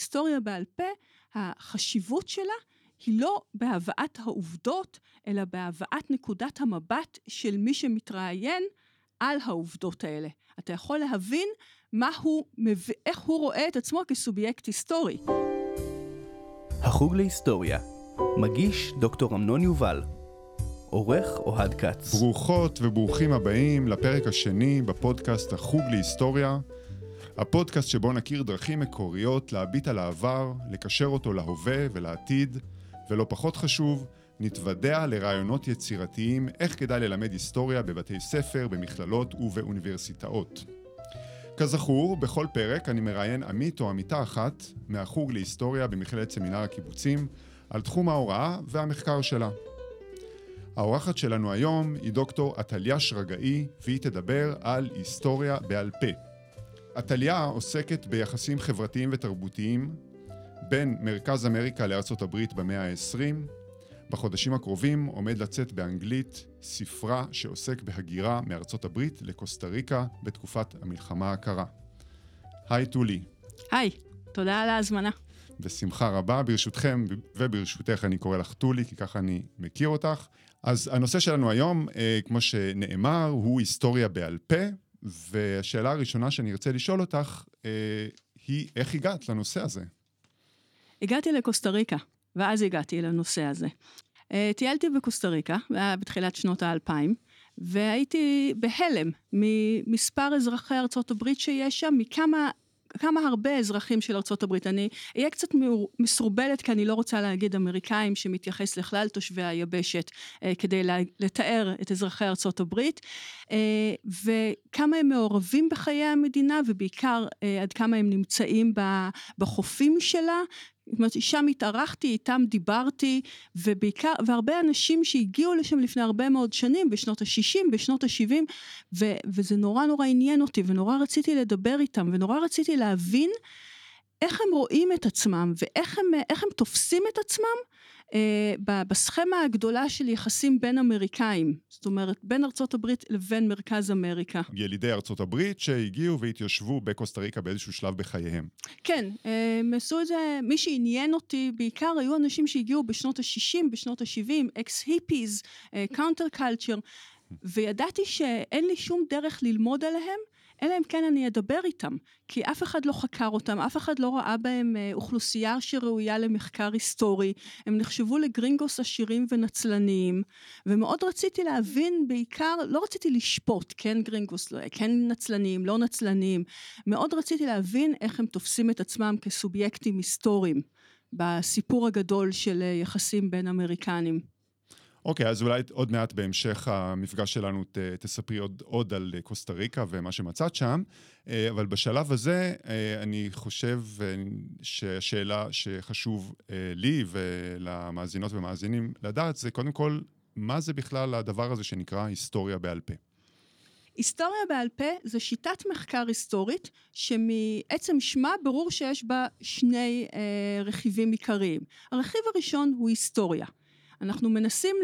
היסטוריה בעל פה, החשיבות שלה היא לא בהבאת העובדות, אלא בהבאת נקודת המבט של מי שמתראיין על העובדות האלה. אתה יכול להבין מה הוא, איך הוא רואה את עצמו כסובייקט היסטורי. החוג להיסטוריה, מגיש דוקטור אמנון יובל, עורך אוהד כץ. ברוכות וברוכים הבאים לפרק השני בפודקאסט החוג להיסטוריה, הפודקאסט שבו נכיר דרכים מקוריות להביט על העבר, לקשר אותו להווה ולעתיד, ולא פחות חשוב, נתוודע לרעיונות יצירתיים איך כדאי ללמד היסטוריה בבתי ספר, במכללות ובאוניברסיטאות. כזכור, בכל פרק אני מראיין עמית או עמיתה אחת מהחוג להיסטוריה במכללת סמינר הקיבוצים על תחום ההוראה והמחקר שלה. האורחת שלנו היום היא דוקטור עתליה שרגאי, והיא תדבר על היסטוריה בעל פה. עתליה עוסקת ביחסים חברתיים ותרבותיים בין מרכז אמריקה לארצות הברית במאה ה-20. בחודשים הקרובים עומד לצאת באנגלית ספרה שעוסק בהגירה מארצות הברית לקוסטה ריקה בתקופת המלחמה הקרה. היי טולי. היי, תודה על ההזמנה. בשמחה רבה. ברשותכם וברשותך אני קורא לך טולי, כי ככה אני מכיר אותך. אז הנושא שלנו היום, אה, כמו שנאמר, הוא היסטוריה בעל פה, והשאלה הראשונה שאני ארצה לשאול אותך אה, היא, איך הגעת לנושא הזה? הגעתי לקוסטה ריקה, ואז הגעתי לנושא הזה. אה, טיילתי בקוסטה ריקה, בתחילת שנות האלפיים, והייתי בהלם ממספר אזרחי ארצות הברית שיש שם, מכמה כמה הרבה אזרחים של ארה"ב. אני אהיה קצת מסורבלת, כי אני לא רוצה להגיד אמריקאים שמתייחס לכלל תושבי היבשת, אה, כדי לתאר את אזרחי ארה"ב, אה, וכמה הם מעורבים בחיי המדינה, ובעיקר אה, עד כמה הם נמצאים בחופים שלה, זאת אומרת, שם התארחתי, איתם דיברתי, ובעיקר, והרבה אנשים שהגיעו לשם לפני הרבה מאוד שנים, בשנות ה-60, בשנות ה-70, וזה נורא נורא עניין אותי, ונורא רציתי לדבר איתם, ונורא רציתי להבין איך הם רואים את עצמם, ואיך הם, הם תופסים את עצמם בסכמה הגדולה של יחסים בין אמריקאים, זאת אומרת, בין ארצות הברית לבין מרכז אמריקה. ילידי ארצות הברית שהגיעו והתיישבו בקוסטה ריקה באיזשהו שלב בחייהם. כן, אה, הם עשו את זה, מי שעניין אותי בעיקר היו אנשים שהגיעו בשנות ה-60, בשנות ה-70, ex-hippies, counter culture, וידעתי שאין לי שום דרך ללמוד עליהם. אלא אם כן אני אדבר איתם, כי אף אחד לא חקר אותם, אף אחד לא ראה בהם אה, אוכלוסייה שראויה למחקר היסטורי, הם נחשבו לגרינגוס עשירים ונצלניים, ומאוד רציתי להבין בעיקר, לא רציתי לשפוט, כן גרינגוס, לא, כן נצלניים, לא נצלניים, מאוד רציתי להבין איך הם תופסים את עצמם כסובייקטים היסטוריים בסיפור הגדול של אה, יחסים בין אמריקנים. אוקיי, okay, אז אולי עוד מעט בהמשך המפגש שלנו ת, תספרי עוד, עוד על קוסטה ריקה ומה שמצאת שם, אה, אבל בשלב הזה אה, אני חושב אה, שהשאלה שחשוב לי ולמאזינות ומאזינים לדעת זה קודם כל, מה זה בכלל הדבר הזה שנקרא היסטוריה בעל פה? היסטוריה בעל פה זה שיטת מחקר היסטורית שמעצם שמה ברור שיש בה שני אה, רכיבים עיקריים. הרכיב הראשון הוא היסטוריה. אנחנו מנסים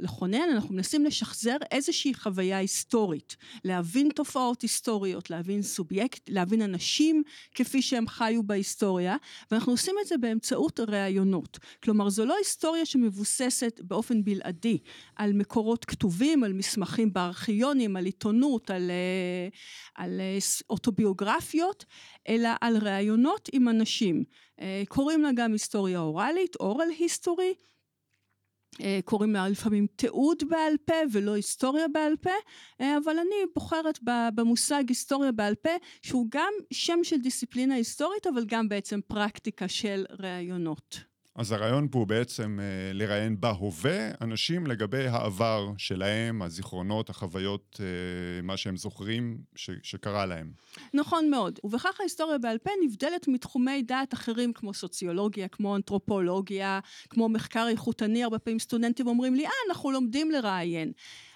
לכונן, אנחנו מנסים לשחזר איזושהי חוויה היסטורית, להבין תופעות היסטוריות, להבין סובייקט, להבין אנשים כפי שהם חיו בהיסטוריה, ואנחנו עושים את זה באמצעות ראיונות. כלומר, זו לא היסטוריה שמבוססת באופן בלעדי על מקורות כתובים, על מסמכים בארכיונים, על עיתונות, על, אה, על אה, אוטוביוגרפיות, אלא על ראיונות עם אנשים. אה, קוראים לה גם היסטוריה אוראלית, אורל היסטורי. אה, קוראים לה לפעמים תיעוד בעל פה ולא היסטוריה בעל פה, אה, אבל אני בוחרת במושג היסטוריה בעל פה, שהוא גם שם של דיסציפלינה היסטורית, אבל גם בעצם פרקטיקה של ראיונות. אז הרעיון פה הוא בעצם אה, לראיין בהווה אנשים לגבי העבר שלהם, הזיכרונות, החוויות, אה, מה שהם זוכרים ש, שקרה להם. נכון מאוד, ובכך ההיסטוריה בעל פה נבדלת מתחומי דעת אחרים כמו סוציולוגיה, כמו אנתרופולוגיה, כמו מחקר איכותני, הרבה פעמים סטודנטים אומרים לי, אה, אנחנו לומדים לראיין.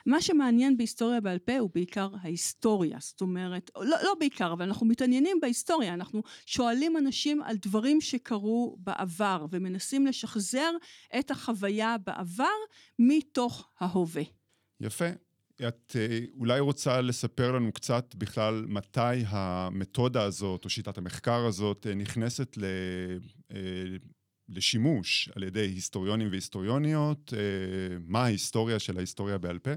מה שמעניין בהיסטוריה בעל פה הוא בעיקר ההיסטוריה, זאת אומרת, לא, לא בעיקר, אבל אנחנו מתעניינים בהיסטוריה, אנחנו שואלים אנשים על דברים שקרו בעבר ומנסים לשחזר את החוויה בעבר מתוך ההווה. יפה. את אה, אולי רוצה לספר לנו קצת בכלל מתי המתודה הזאת, או שיטת המחקר הזאת, אה, נכנסת ל... אה, לשימוש על ידי היסטוריונים והיסטוריוניות, מה ההיסטוריה של ההיסטוריה בעל פה?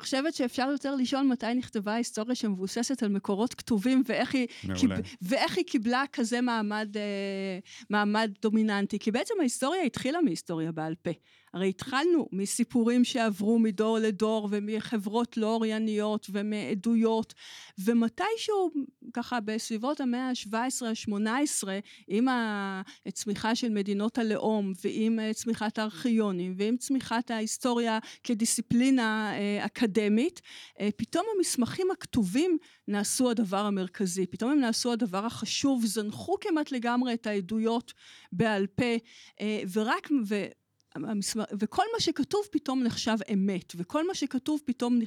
חושבת שאפשר יותר לשאול מתי נכתבה ההיסטוריה שמבוססת על מקורות כתובים ואיך היא, קיב, ואיך היא קיבלה כזה מעמד, אה, מעמד דומיננטי. כי בעצם ההיסטוריה התחילה מהיסטוריה בעל פה. הרי התחלנו מסיפורים שעברו מדור לדור ומחברות לא אורייניות ומעדויות, ומתישהו, ככה בסביבות המאה ה-17-ה-18, עם הצמיחה של מדינות הלאום ועם צמיחת הארכיונים ועם צמיחת ההיסטוריה כדיסציפלינה אה, אקדמית, אה, פתאום המסמכים הכתובים נעשו הדבר המרכזי, פתאום הם נעשו הדבר החשוב, זנחו כמעט לגמרי את העדויות בעל פה, אה, ורק, ו... וכל מה שכתוב פתאום נחשב אמת, וכל מה שכתוב פתאום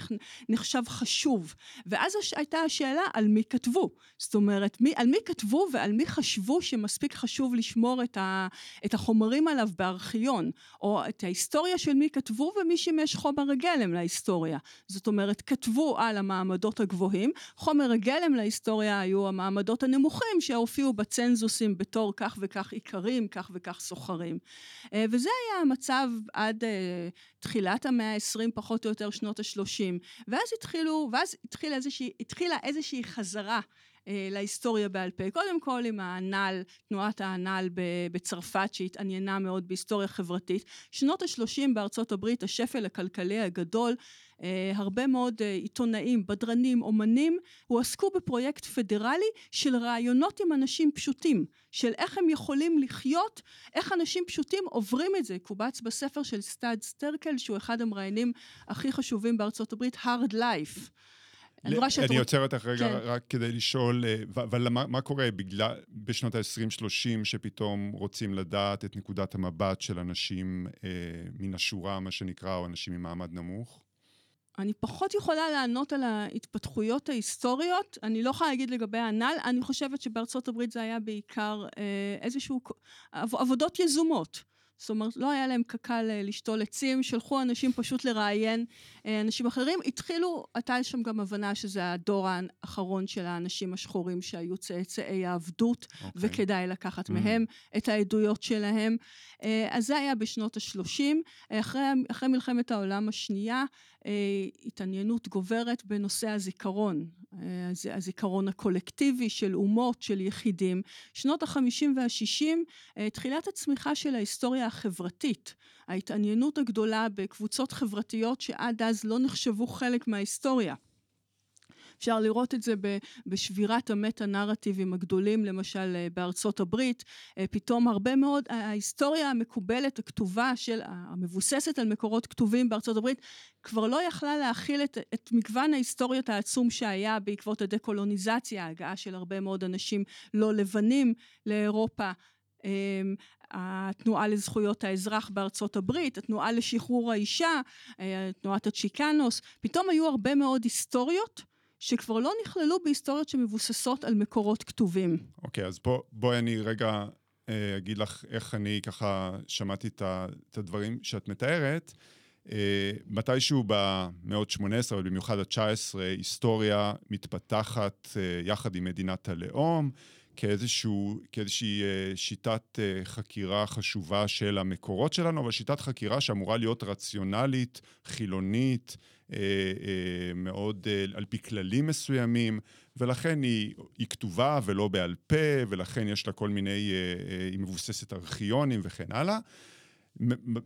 נחשב חשוב. ואז הייתה השאלה על מי כתבו. זאת אומרת, מי, על מי כתבו ועל מי חשבו שמספיק חשוב לשמור את, ה, את החומרים עליו בארכיון, או את ההיסטוריה של מי כתבו ומי שימש חומר הגלם להיסטוריה. זאת אומרת, כתבו על המעמדות הגבוהים, חומר הגלם להיסטוריה היו המעמדות הנמוכים שהופיעו בצנזוסים בתור כך וכך עיקרים, כך וכך סוחרים. אה, וזה היה המצב עד uh, תחילת המאה ה-20, פחות או יותר שנות ה-30. ואז התחילו, ואז התחילה איזושהי, התחילה איזושהי חזרה להיסטוריה בעל פה. קודם כל עם האנאל, תנועת האנאל בצרפת שהתעניינה מאוד בהיסטוריה חברתית. שנות ה-30 בארצות הברית, השפל הכלכלי הגדול, אה, הרבה מאוד אה, עיתונאים, בדרנים, אומנים, הועסקו בפרויקט פדרלי של ראיונות עם אנשים פשוטים, של איך הם יכולים לחיות, איך אנשים פשוטים עוברים את זה. קובץ בספר של סטאדס טרקל, שהוא אחד המראיינים הכי חשובים בארצות הברית, hard life. אני רואה שאת... אני עוצר אותך רגע כן. רק כדי לשאול, אה, אבל מה, מה קורה בגלל, בשנות ה-20-30 שפתאום רוצים לדעת את נקודת המבט של אנשים אה, מן השורה, מה שנקרא, או אנשים ממעמד נמוך? אני פחות יכולה לענות על ההתפתחויות ההיסטוריות, אני לא יכולה להגיד לגבי הנ"ל, אני חושבת שבארצות הברית זה היה בעיקר אה, איזשהו, עבודות יזומות. זאת אומרת, לא היה להם קק"ל אה, לשתול עצים, שלחו אנשים פשוט לראיין אה, אנשים אחרים. התחילו, הייתה שם גם הבנה שזה הדור האחרון של האנשים השחורים שהיו צאצאי העבדות, okay. אוקיי. וכדאי לקחת mm. מהם את העדויות שלהם. אה, אז זה היה בשנות ה-30. אחרי, אחרי מלחמת העולם השנייה, התעניינות גוברת בנושא הזיכרון. אה, הזיכרון הקולקטיבי של אומות, של יחידים. שנות החמישים והשישים, אה, תחילת הצמיחה של ההיסטוריה החברתית. ההתעניינות הגדולה בקבוצות חברתיות שעד אז לא נחשבו חלק מההיסטוריה. אפשר לראות את זה בשבירת המטה-נרטיבים הגדולים, למשל אה, בארצות הברית. אה, פתאום הרבה מאוד, ההיסטוריה המקובלת, הכתובה, של, המבוססת על מקורות כתובים בארצות הברית, כבר לא יכלה להכיל את, את מגוון ההיסטוריות העצום שהיה בעקבות הדה-קולוניזציה, ההגעה של הרבה מאוד אנשים לא לבנים לאירופה. אמ, התנועה לזכויות האזרח בארצות הברית, התנועה לשחרור האישה, אה, תנועת הצ'יקנוס, פתאום היו הרבה מאוד היסטוריות שכבר לא נכללו בהיסטוריות שמבוססות על מקורות כתובים. אוקיי, okay, אז בוא, בואי אני רגע אה, אגיד לך איך אני ככה שמעתי את הדברים שאת מתארת. אה, מתישהו במאות ה-18, אבל במיוחד ה-19, היסטוריה מתפתחת אה, יחד עם מדינת הלאום. כאיזשהו, כאיזושהי שיטת חקירה חשובה של המקורות שלנו, אבל שיטת חקירה שאמורה להיות רציונלית, חילונית, אה, אה, מאוד אה, על פי כללים מסוימים, ולכן היא, היא כתובה ולא בעל פה, ולכן יש לה כל מיני, היא מבוססת ארכיונים וכן הלאה.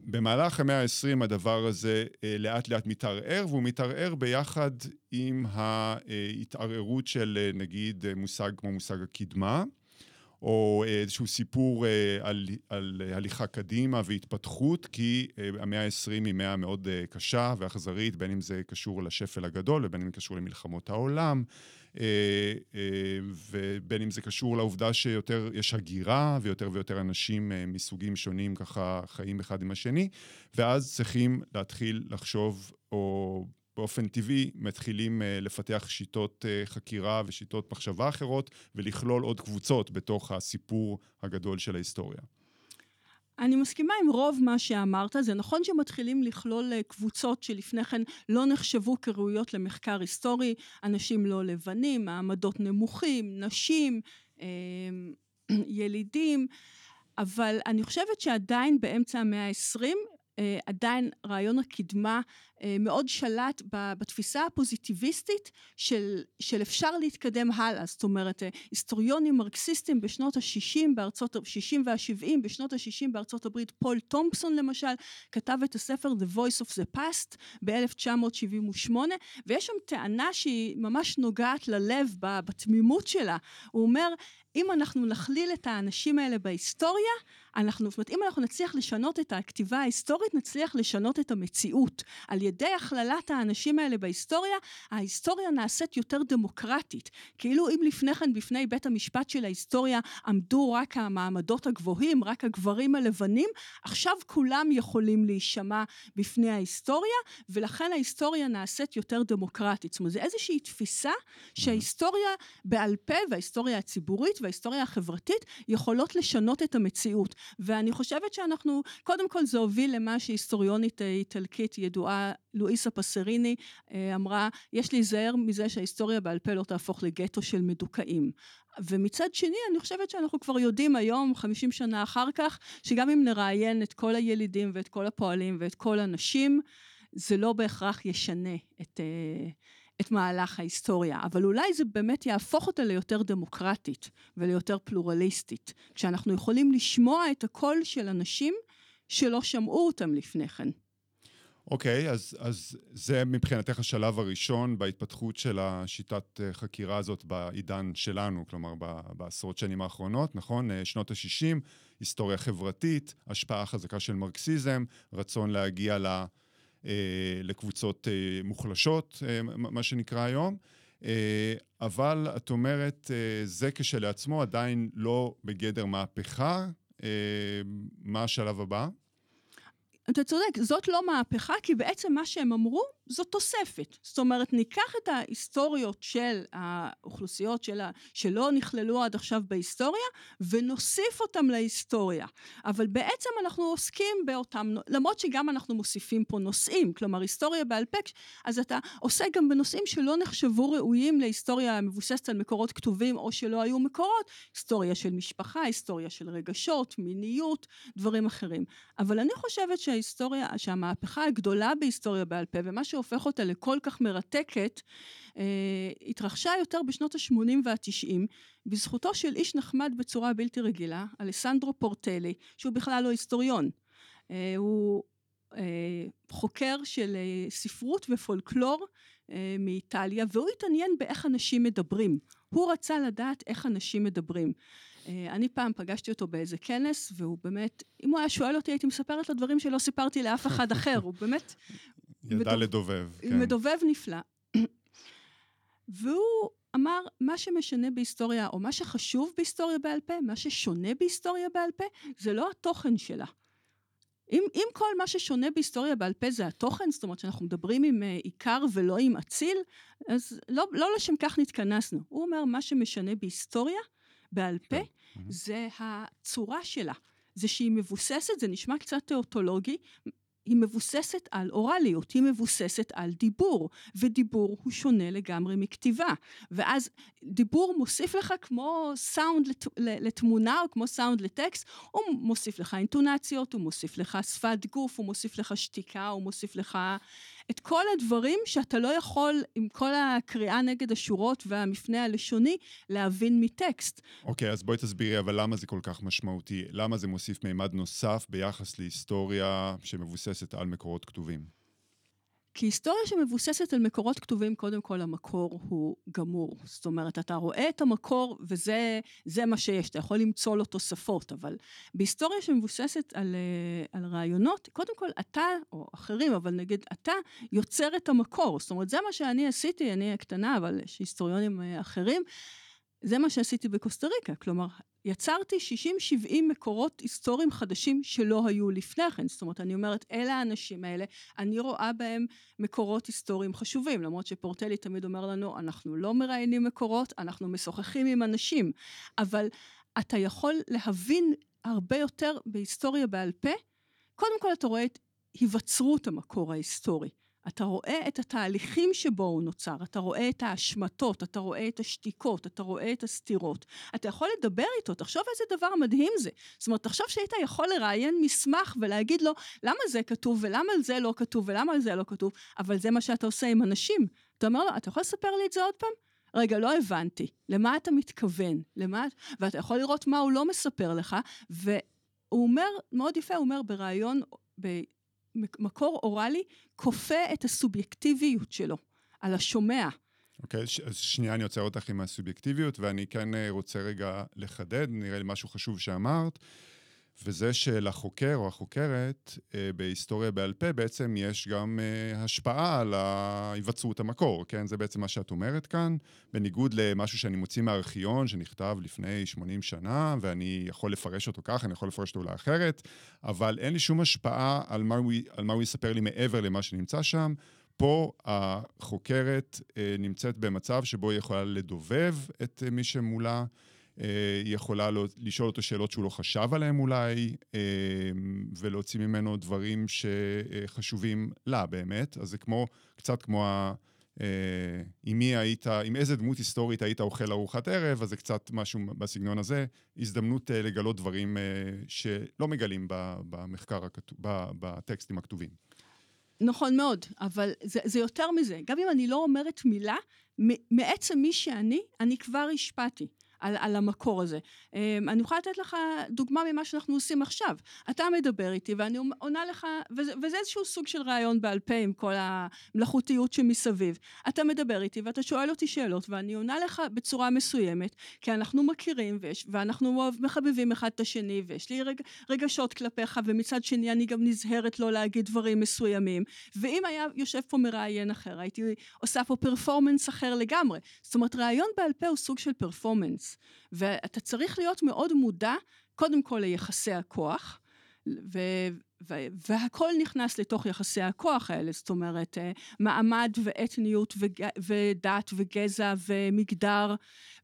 במהלך המאה ה-20 הדבר הזה לאט לאט מתערער, והוא מתערער ביחד עם ההתערערות של נגיד מושג כמו מושג הקדמה. או איזשהו סיפור אה, על, על הליכה קדימה והתפתחות, כי אה, המאה ה-20 היא מאה מאוד אה, קשה ואכזרית, בין אם זה קשור לשפל הגדול ובין אם זה קשור למלחמות העולם, ובין אם זה קשור לעובדה שיותר יש הגירה ויותר ויותר אנשים מסוגים שונים ככה חיים אחד עם השני, ואז צריכים להתחיל לחשוב או באופן טבעי מתחילים לפתח שיטות חקירה ושיטות מחשבה אחרות ולכלול עוד קבוצות בתוך הסיפור הגדול של ההיסטוריה. אני מסכימה עם רוב מה שאמרת, זה נכון שמתחילים לכלול אה, קבוצות שלפני כן לא נחשבו כראויות למחקר היסטורי, אנשים לא לבנים, מעמדות נמוכים, נשים, אמ, ילידים, אבל אני חושבת שעדיין באמצע המאה ה-20 אה, עדיין רעיון הקדמה מאוד שלט בתפיסה הפוזיטיביסטית של, של אפשר להתקדם הלאה, זאת אומרת אה, היסטוריונים מרקסיסטים בשנות ה-60 בארצות, ה-60 וה-70 בשנות ה-60 בארצות הברית, פול תומפסון למשל, כתב את הספר The Voice of the Past ב-1978 ויש שם טענה שהיא ממש נוגעת ללב בתמימות שלה, הוא אומר אם אנחנו נכליל את האנשים האלה בהיסטוריה, אנחנו, זאת אומרת, אם אנחנו נצליח לשנות את הכתיבה ההיסטורית, נצליח לשנות את המציאות. על ידי הכללת האנשים האלה בהיסטוריה, ההיסטוריה נעשית יותר דמוקרטית. כאילו אם לפני כן בפני בית המשפט של ההיסטוריה עמדו רק המעמדות הגבוהים, רק הגברים הלבנים, עכשיו כולם יכולים להישמע בפני ההיסטוריה, ולכן ההיסטוריה נעשית יותר דמוקרטית. זאת אומרת, זו איזושהי תפיסה שההיסטוריה בעל פה וההיסטוריה הציבורית וההיסטוריה החברתית יכולות לשנות את המציאות. ואני חושבת שאנחנו, קודם כל זה הוביל למה שהיסטוריונית אה, איטלקית ידועה, לואיסה פסריני, אה, אמרה, יש להיזהר מזה שההיסטוריה בעל פה לא תהפוך לגטו של מדוכאים. ומצד שני, אני חושבת שאנחנו כבר יודעים היום, 50 שנה אחר כך, שגם אם נראיין את כל הילידים ואת כל הפועלים ואת כל הנשים, זה לא בהכרח ישנה את... אה, את מהלך ההיסטוריה, אבל אולי זה באמת יהפוך אותה ליותר דמוקרטית וליותר פלורליסטית, כשאנחנו יכולים לשמוע את הקול של אנשים שלא שמעו אותם לפני כן. אוקיי, okay, אז, אז זה מבחינתך השלב הראשון בהתפתחות של השיטת אה, חקירה הזאת בעידן שלנו, כלומר בעשרות שנים האחרונות, נכון? אה, שנות ה-60, היסטוריה חברתית, השפעה חזקה של מרקסיזם, רצון להגיע ל... אה, לקבוצות אה, מוחלשות, אה, מה שנקרא היום. אבל את אומרת, זה כשלעצמו עדיין לא בגדר מהפכה. מה השלב הבא? אתה צודק, זאת לא מהפכה, כי בעצם מה שהם אמרו, זו תוספת. זאת אומרת, ניקח את ההיסטוריות של האוכלוסיות שלה, שלא נכללו עד עכשיו בהיסטוריה, ונוסיף אותם להיסטוריה. אבל בעצם אנחנו עוסקים באותם, למרות שגם אנחנו מוסיפים פה נושאים, כלומר היסטוריה בעל פה, אז אתה עוסק גם בנושאים שלא נחשבו ראויים להיסטוריה מבוססת על מקורות כתובים, או שלא היו מקורות, היסטוריה של משפחה, היסטוריה של רגשות, מיניות, דברים אחרים. אבל אני חושבת שההיסטוריה, שהמהפכה הגדולה בהיסטוריה בעל פה, ומה. שהופך אותה לכל כך מרתקת, אה, התרחשה יותר בשנות ה-80 וה-90, בזכותו של איש נחמד בצורה בלתי רגילה, אלסנדרו פורטלי, שהוא בכלל לא היסטוריון. אה, הוא אה, חוקר של אה, ספרות ופולקלור אה, מאיטליה, והוא התעניין באיך אנשים מדברים. הוא רצה לדעת איך אנשים מדברים. אה, אני פעם פגשתי אותו באיזה כנס, והוא באמת, אם הוא היה שואל אותי, הייתי מספרת לו דברים שלא סיפרתי לאף אחד אחר. הוא באמת, ידע מדוב... לדובב, כן. מדובב נפלא. והוא אמר, מה שמשנה בהיסטוריה, או מה שחשוב בהיסטוריה בעל פה, מה ששונה בהיסטוריה בעל פה, זה לא התוכן שלה. אם, אם כל מה ששונה בהיסטוריה בעל פה זה התוכן, זאת אומרת שאנחנו מדברים עם uh, עיקר ולא עם אציל, אז לא, לא לשם כך נתכנסנו. הוא אומר, מה שמשנה בהיסטוריה בעל פה, כן. זה הצורה שלה. זה שהיא מבוססת, זה נשמע קצת תיאוטולוגי, היא מבוססת על אוראליות, היא מבוססת על דיבור, ודיבור הוא שונה לגמרי מכתיבה. ואז דיבור מוסיף לך כמו סאונד לת, לתמונה או כמו סאונד לטקסט, הוא מוסיף לך אינטונציות, הוא מוסיף לך שפת גוף, הוא מוסיף לך שתיקה, הוא מוסיף לך את כל הדברים שאתה לא יכול, עם כל הקריאה נגד השורות והמפנה הלשוני, להבין מטקסט. אוקיי, okay, אז בואי תסבירי, אבל למה זה כל כך משמעותי? למה זה מוסיף מימד נוסף ביחס להיסטוריה שמבוססת על מקורות כתובים? כי היסטוריה שמבוססת על מקורות כתובים, קודם כל המקור הוא גמור. זאת אומרת, אתה רואה את המקור וזה מה שיש, אתה יכול למצוא לו תוספות, אבל בהיסטוריה שמבוססת על, אה, על רעיונות, קודם כל אתה, או אחרים, אבל נגיד אתה, יוצר את המקור. זאת אומרת, זה מה שאני עשיתי, אני הקטנה, אבל יש היסטוריונים אה, אחרים. זה מה שעשיתי בקוסטה ריקה, כלומר, יצרתי 60-70 מקורות היסטוריים חדשים שלא היו לפני כן. זאת אומרת, אני אומרת, אלה האנשים האלה, אני רואה בהם מקורות היסטוריים חשובים, למרות שפורטלי תמיד אומר לנו, אנחנו לא מראיינים מקורות, אנחנו משוחחים עם אנשים, אבל אתה יכול להבין הרבה יותר בהיסטוריה בעל פה. קודם כל אתה רואה את היווצרות המקור ההיסטורי. אתה רואה את התהליכים שבו הוא נוצר, אתה רואה את ההשמטות, אתה רואה את השתיקות, אתה רואה את הסתירות. אתה יכול לדבר איתו, תחשוב איזה דבר מדהים זה. זאת אומרת, תחשוב שהיית יכול לראיין מסמך ולהגיד לו, למה זה כתוב ולמה זה לא כתוב ולמה זה לא כתוב, אבל זה מה שאתה עושה עם אנשים. אתה אומר לו, אתה יכול לספר לי את זה עוד פעם? רגע, לא הבנתי. למה אתה מתכוון? למה... ואתה יכול לראות מה הוא לא מספר לך, והוא אומר, מאוד יפה, הוא אומר בריאיון, מקור אוראלי כופה את הסובייקטיביות שלו על השומע. אוקיי, okay, אז שנייה אני עוצר אותך עם הסובייקטיביות, ואני כן אה, רוצה רגע לחדד, נראה לי משהו חשוב שאמרת. וזה שלחוקר או החוקרת אה, בהיסטוריה בעל פה בעצם יש גם אה, השפעה על היווצרות המקור, כן? זה בעצם מה שאת אומרת כאן, בניגוד למשהו שאני מוציא מהארכיון שנכתב לפני 80 שנה, ואני יכול לפרש אותו ככה, אני יכול לפרש אותו אולי אחרת, אבל אין לי שום השפעה על מה הוא, על מה הוא יספר לי מעבר למה שנמצא שם. פה החוקרת אה, נמצאת במצב שבו היא יכולה לדובב את מי שמולה. אה, היא יכולה לשאול אותו שאלות שהוא לא חשב עליהן אולי, אה, ולהוציא ממנו דברים שחשובים לה באמת. אז זה כמו, קצת כמו ה... אה, עם מי היית, עם איזה דמות היסטורית היית אוכל ארוחת ערב, אז זה קצת משהו בסגנון הזה. הזדמנות לגלות דברים שלא מגלים במחקר, הכתוב, בטקסטים הכתובים. נכון מאוד, אבל זה, זה יותר מזה. גם אם אני לא אומרת מילה, מעצם מי שאני, אני כבר השפעתי. על, על המקור הזה. אמ, אני יכולה לתת לך דוגמה ממה שאנחנו עושים עכשיו. אתה מדבר איתי ואני עונה לך, וזה, וזה איזשהו סוג של ראיון בעל פה עם כל המלאכותיות שמסביב. אתה מדבר איתי ואתה שואל אותי שאלות ואני עונה לך בצורה מסוימת, כי אנחנו מכירים ויש, ואנחנו מחבבים אחד את השני ויש לי רג, רגשות כלפיך ומצד שני אני גם נזהרת לא להגיד דברים מסוימים. ואם היה יושב פה מראיין אחר, הייתי עושה פה פרפורמנס אחר לגמרי. זאת אומרת, ראיון בעל פה הוא סוג של פרפורמנס. ואתה צריך להיות מאוד מודע, קודם כל ליחסי הכוח, ו, ו, והכל נכנס לתוך יחסי הכוח האלה, זאת אומרת, אה, מעמד ואתניות וג', ודת וגזע ומגדר,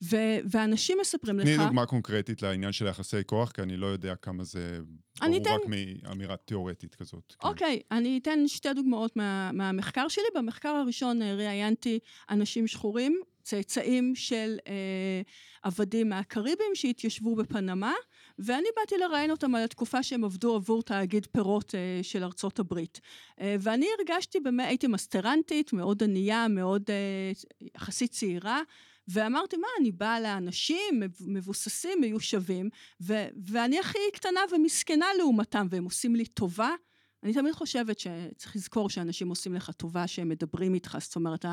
ו, ואנשים מספרים לך... תני דוגמה קונקרטית לעניין של יחסי כוח, כי אני לא יודע כמה זה ברור אתן... רק מאמירה תיאורטית כזאת. כן. אוקיי, כן. אני אתן שתי דוגמאות מה, מהמחקר שלי. במחקר הראשון ראיינתי אנשים שחורים צאצאים של אה, עבדים מהקריבים שהתיישבו בפנמה, ואני באתי לראיין אותם על התקופה שהם עבדו עבור תאגיד פירות אה, של ארצות הברית. אה, ואני הרגשתי, באמת, הייתי מסטרנטית, מאוד ענייה, מאוד אה, יחסית צעירה, ואמרתי, מה, אני באה לאנשים מבוססים, מיושבים, ו- ואני הכי קטנה ומסכנה לעומתם, והם עושים לי טובה. אני תמיד חושבת שצריך לזכור שאנשים עושים לך טובה שהם מדברים איתך, זאת אומרת,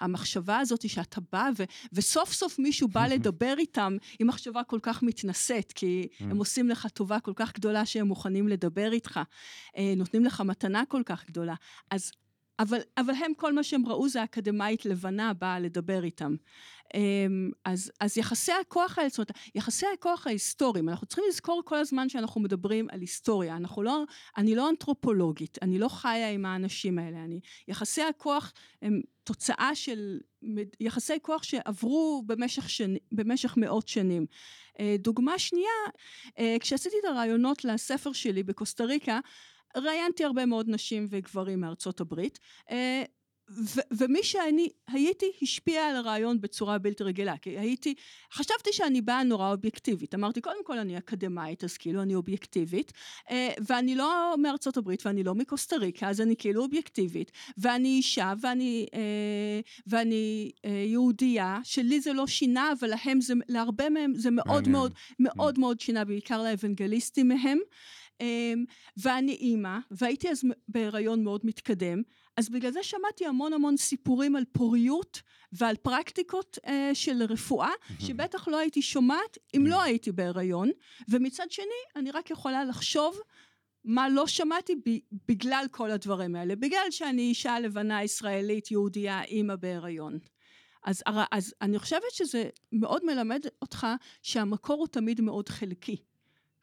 המחשבה הזאת שאתה בא ו, וסוף סוף מישהו בא לדבר איתם, היא מחשבה כל כך מתנשאת, כי הם עושים לך טובה כל כך גדולה שהם מוכנים לדבר איתך, אה, נותנים לך מתנה כל כך גדולה. אז אבל, אבל הם, כל מה שהם ראו זה אקדמאית לבנה באה לדבר איתם. אמ, אז, אז יחסי הכוח האלה, זאת אומרת, יחסי הכוח ההיסטוריים, אנחנו צריכים לזכור כל הזמן שאנחנו מדברים על היסטוריה. אנחנו לא, אני לא אנתרופולוגית, אני לא חיה עם האנשים האלה. אני, יחסי הכוח הם תוצאה של יחסי כוח שעברו במשך, שני, במשך מאות שנים. אה, דוגמה שנייה, אה, כשעשיתי את הרעיונות לספר שלי בקוסטה ריקה, ראיינתי הרבה מאוד נשים וגברים מארצות הברית, אה, ו- ומי שאני הייתי השפיע על הרעיון בצורה בלתי רגילה, כי הייתי, חשבתי שאני באה נורא אובייקטיבית, אמרתי קודם כל אני אקדמאית אז כאילו אני אובייקטיבית, אה, ואני לא מארצות הברית ואני לא מקוסטה ריקה אז אני כאילו אובייקטיבית, ואני אישה ואני, אה, ואני יהודייה, שלי זה לא שינה אבל להם זה, להרבה מהם זה מאוד מאוד מאוד מאוד שינה, בעיקר לאבנגליסטים מהם. אמ, ואני אימא, והייתי אז בהיריון מאוד מתקדם, אז בגלל זה שמעתי המון המון סיפורים על פוריות ועל פרקטיקות אה, של רפואה, שבטח לא הייתי שומעת אם לא הייתי בהיריון, ומצד שני, אני רק יכולה לחשוב מה לא שמעתי בגלל כל הדברים האלה, בגלל שאני אישה לבנה ישראלית יהודייה אימא בהיריון. אז, אז אני חושבת שזה מאוד מלמד אותך שהמקור הוא תמיד מאוד חלקי.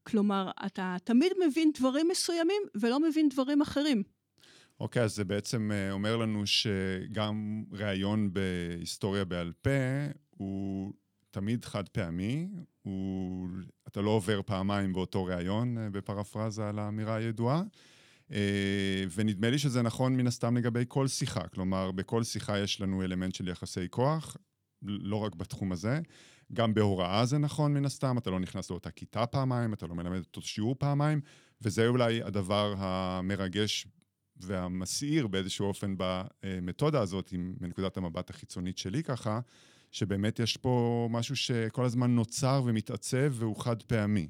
כלומר, אתה תמיד מבין דברים מסוימים ולא מבין דברים אחרים. אוקיי, okay, אז זה בעצם אה, אומר לנו שגם ראיון בהיסטוריה בעל פה הוא תמיד חד פעמי, הוא, אתה לא עובר פעמיים באותו ראיון, אה, בפרפרזה על האמירה הידועה. אה, ונדמה לי שזה נכון מן הסתם לגבי כל שיחה. כלומר, בכל שיחה יש לנו אלמנט של יחסי כוח, לא רק בתחום הזה. גם בהוראה זה נכון מן הסתם, אתה לא נכנס לאותה כיתה פעמיים, אתה לא מלמד אותו שיעור פעמיים, וזה אולי הדבר המרגש והמסעיר באיזשהו אופן במתודה הזאת, מנקודת המבט החיצונית שלי ככה, שבאמת יש פה משהו שכל הזמן נוצר ומתעצב והוא חד פעמי.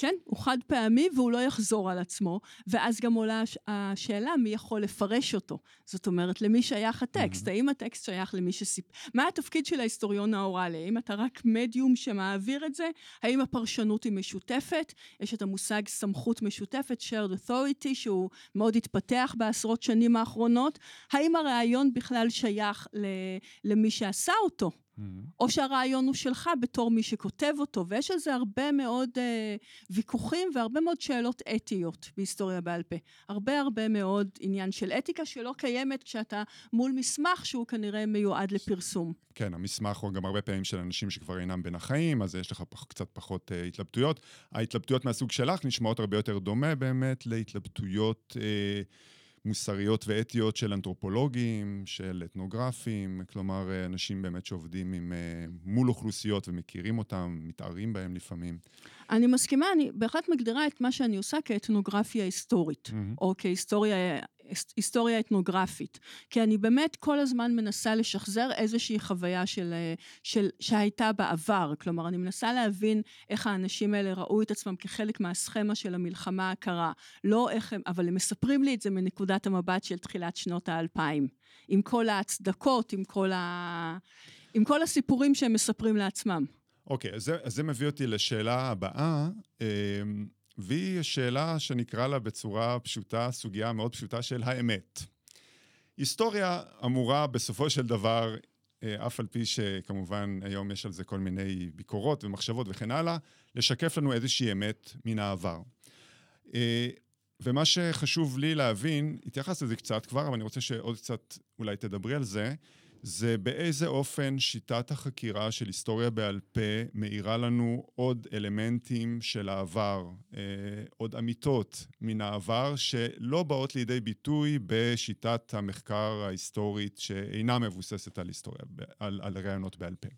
כן, הוא חד פעמי והוא לא יחזור על עצמו, ואז גם עולה השאלה מי יכול לפרש אותו. זאת אומרת, למי שייך הטקסט? Mm-hmm. האם הטקסט שייך למי שסיפ... מה התפקיד של ההיסטוריון האוראלי? האם אתה רק מדיום שמעביר את זה? האם הפרשנות היא משותפת? יש את המושג סמכות משותפת, shared authority, שהוא מאוד התפתח בעשרות שנים האחרונות. האם הרעיון בכלל שייך למי שעשה אותו? או שהרעיון הוא שלך בתור מי שכותב אותו, ויש על זה הרבה מאוד אה, ויכוחים והרבה מאוד שאלות אתיות בהיסטוריה בעל פה. הרבה הרבה מאוד עניין של אתיקה שלא קיימת כשאתה מול מסמך שהוא כנראה מיועד לפרסום. כן, המסמך הוא גם הרבה פעמים של אנשים שכבר אינם בין החיים, אז יש לך פח, קצת פחות אה, התלבטויות. ההתלבטויות מהסוג שלך נשמעות הרבה יותר דומה באמת להתלבטויות... אה, מוסריות ואתיות של אנתרופולוגים, של אתנוגרפים, כלומר, אה, אנשים באמת שעובדים עם, אה, מול אוכלוסיות ומכירים אותם, מתארים בהם לפעמים. אני מסכימה, אני בהחלט מגדירה את מה שאני עושה כאתנוגרפיה היסטורית, mm-hmm. או כהיסטוריה היסטוריה אתנוגרפית. כי אני באמת כל הזמן מנסה לשחזר איזושהי חוויה של, של, שהייתה בעבר. כלומר, אני מנסה להבין איך האנשים האלה ראו את עצמם כחלק מהסכמה של המלחמה הקרה. לא איך הם, אבל הם מספרים לי את זה מנקודת המבט של תחילת שנות האלפיים. עם כל ההצדקות, עם כל, ה... עם כל הסיפורים שהם מספרים לעצמם. אוקיי, אז, אז זה מביא אותי לשאלה הבאה. אמ, והיא שאלה שנקרא לה בצורה פשוטה, סוגיה מאוד פשוטה של האמת. היסטוריה אמורה בסופו של דבר, אה, אף על פי שכמובן היום יש על זה כל מיני ביקורות ומחשבות וכן הלאה, לשקף לנו איזושהי אמת מן העבר. אה, ומה שחשוב לי להבין, התייחסת לזה קצת כבר, אבל אני רוצה שעוד קצת אולי תדברי על זה, זה באיזה אופן שיטת החקירה של היסטוריה בעל פה מאירה לנו עוד אלמנטים של העבר, אה, עוד אמיתות מן העבר שלא באות לידי ביטוי בשיטת המחקר ההיסטורית שאינה מבוססת על היסטוריה, על, על רעיונות בעל פה.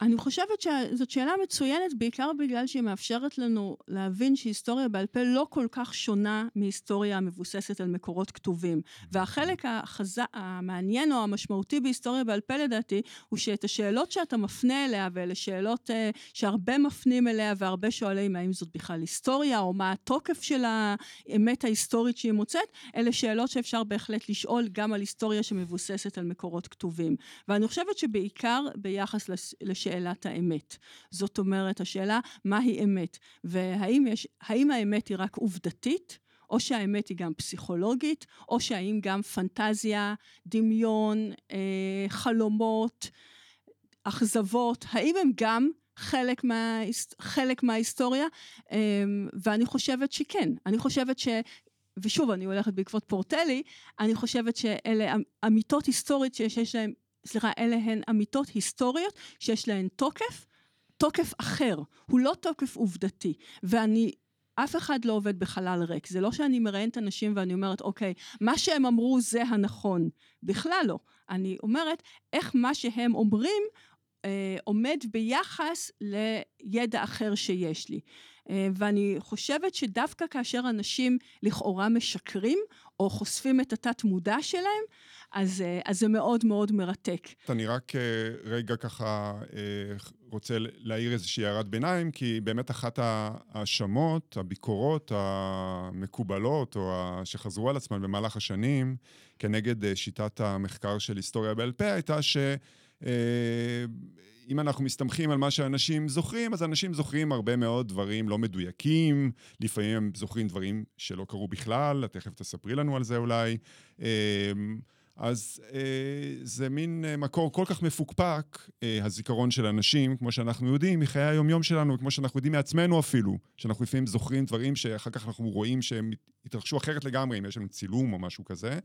אני חושבת שזאת שאלה מצוינת, בעיקר בגלל שהיא מאפשרת לנו להבין שהיסטוריה בעל פה לא כל כך שונה מהיסטוריה המבוססת על מקורות כתובים. והחלק החז... המעניין או המשמעותי בהיסטוריה בעל פה לדעתי, הוא שאת השאלות שאתה מפנה אליה, ואלה שאלות uh, שהרבה מפנים אליה והרבה שואלים האם זאת בכלל היסטוריה, או מה התוקף של האמת ההיסטורית שהיא מוצאת, אלה שאלות שאפשר בהחלט לשאול גם על היסטוריה שמבוססת על מקורות כתובים. ואני חושבת שבעיקר ביחס לש... שאלת האמת. זאת אומרת, השאלה מהי אמת, והאם יש, האם האמת היא רק עובדתית, או שהאמת היא גם פסיכולוגית, או שהאם גם פנטזיה, דמיון, אה, חלומות, אכזבות, האם הם גם חלק, מה, חלק מההיסטוריה? אה, ואני חושבת שכן. אני חושבת ש... ושוב, אני הולכת בעקבות פורטלי, אני חושבת שאלה אמ, אמיתות היסטורית שיש להן סליחה, אלה הן אמיתות היסטוריות שיש להן תוקף, תוקף אחר, הוא לא תוקף עובדתי. ואני אף אחד לא עובד בחלל ריק. זה לא שאני מראיינת אנשים ואני אומרת, אוקיי, מה שהם אמרו זה הנכון. בכלל לא. אני אומרת, איך מה שהם אומרים אה, עומד ביחס לידע אחר שיש לי. אה, ואני חושבת שדווקא כאשר אנשים לכאורה משקרים, או חושפים את התת מודע שלהם, אז, אה, אז זה מאוד מאוד מרתק. אני רק אה, רגע ככה אה, רוצה להעיר איזושהי הערת ביניים, כי באמת אחת ההאשמות, הביקורות המקובלות, או שחזרו על עצמן במהלך השנים, כנגד שיטת המחקר של היסטוריה בעל פה, הייתה ש... אם אנחנו מסתמכים על מה שאנשים זוכרים, אז אנשים זוכרים הרבה מאוד דברים לא מדויקים, לפעמים הם זוכרים דברים שלא קרו בכלל, תכף תספרי לנו על זה אולי. אז אה, זה מין אה, מקור כל כך מפוקפק, אה, הזיכרון של אנשים, כמו שאנחנו יודעים, מחיי היומיום שלנו, כמו שאנחנו יודעים מעצמנו אפילו, שאנחנו לפעמים זוכרים דברים שאחר כך אנחנו רואים שהם התרחשו אחרת לגמרי, אם יש לנו צילום או משהו כזה. אה,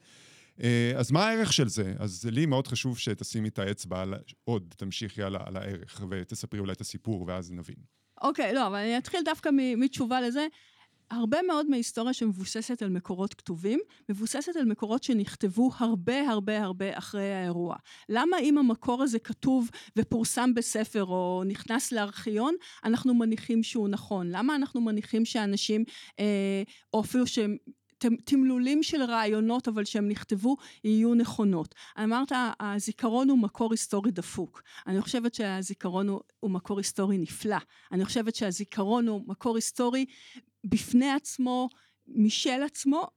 אז מה הערך של זה? אז לי מאוד חשוב שתשימי את האצבע על עוד, תמשיכי על, על הערך, ותספרי אולי את הסיפור, ואז נבין. אוקיי, לא, אבל אני אתחיל דווקא מתשובה לזה. הרבה מאוד מההיסטוריה שמבוססת על מקורות כתובים, מבוססת על מקורות שנכתבו הרבה הרבה הרבה אחרי האירוע. למה אם המקור הזה כתוב ופורסם בספר או נכנס לארכיון, אנחנו מניחים שהוא נכון? למה אנחנו מניחים שאנשים, אה, או אפילו שהם... תמלולים של רעיונות, אבל שהם נכתבו, יהיו נכונות. אמרת, הזיכרון הוא מקור היסטורי דפוק. אני חושבת שהזיכרון הוא, הוא מקור היסטורי נפלא. אני חושבת שהזיכרון הוא מקור היסטורי בפני עצמו, משל עצמו,